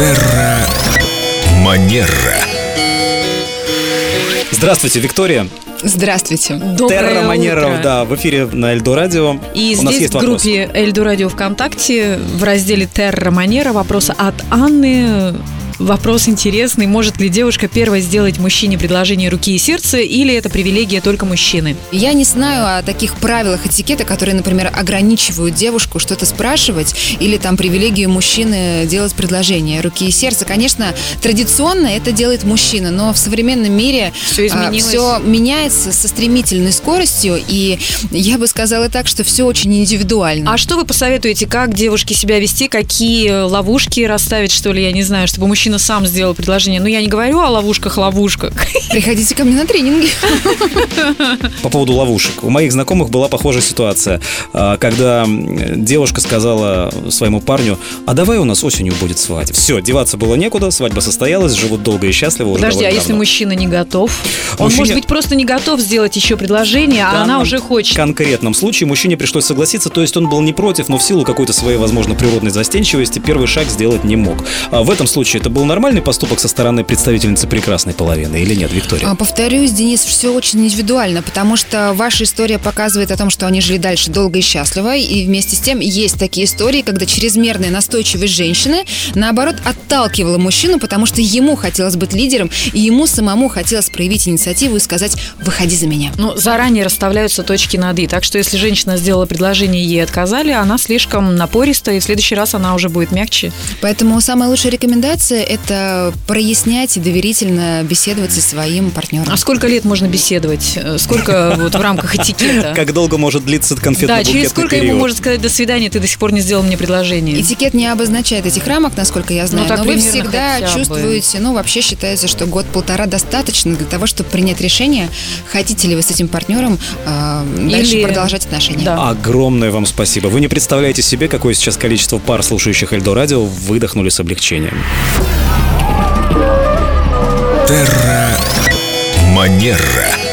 Терра Манера. Здравствуйте, Виктория. Здравствуйте. Доброе Терра Манера, утро. да, в эфире на Эльдо Радио. И У нас здесь есть в группе Эльду Радио ВКонтакте в разделе Терра Манера вопрос от Анны. Вопрос интересный. Может ли девушка первой сделать мужчине предложение руки и сердца, или это привилегия только мужчины? Я не знаю о таких правилах этикета, которые, например, ограничивают девушку что-то спрашивать или там привилегию мужчины делать предложение руки и сердца. Конечно, традиционно это делает мужчина, но в современном мире Всё изменилось. все меняется со стремительной скоростью, и я бы сказала так, что все очень индивидуально. А что вы посоветуете, как девушке себя вести, какие ловушки расставить, что ли, я не знаю, чтобы мужчина сам сделал предложение? Ну, я не говорю о ловушках-ловушках. Приходите ко мне на тренинги. По поводу ловушек. У моих знакомых была похожая ситуация, а, когда девушка сказала своему парню, а давай у нас осенью будет свадьба. Все, деваться было некуда, свадьба состоялась, живут долго и счастливо уже Подожди, а довольно если давно. мужчина не готов? Он, Мужчине- может быть, просто не готов сделать еще предложение, В а она уже хочет. конкретном случае мужчине пришлось согласиться, то есть он был не против, но в силу какой-то своей, возможно, природной застенчивости первый шаг сделать не мог. А в этом случае это был нормальный поступок со стороны представительницы прекрасной половины или нет, Виктория? А, Повторюсь, Денис, все очень индивидуально, потому что ваша история показывает о том, что они жили дальше долго и счастливо, и вместе с тем есть такие истории, когда чрезмерная настойчивость женщины, наоборот, отталкивала мужчину, потому что ему хотелось быть лидером, и ему самому хотелось проявить инициативу и сказать «выходи за меня». Ну, заранее расставляются точки над «и». Так что, если женщина сделала предложение и ей отказали, она слишком напориста, и в следующий раз она уже будет мягче. Поэтому самая лучшая рекомендация – это прояснять и доверительно беседовать со своим партнером. А сколько лет можно беседовать? Э, Сколько вот в рамках этикета? Как долго может длиться Да, конфетно-букетный через сколько период? ему может сказать «до свидания», ты до сих пор не сделал мне предложение? Этикет не обозначает этих рамок, насколько я знаю, Ну, так но вы всегда бы. чувствуете, ну, вообще считается, что год-полтора достаточно для того, чтобы принять решение, хотите ли вы с этим партнером э, дальше продолжать отношения. Да. Огромное вам спасибо. Вы не представляете себе, какое сейчас количество пар, слушающих Эльдо Радио, выдохнули с облегчением. Терра Манера.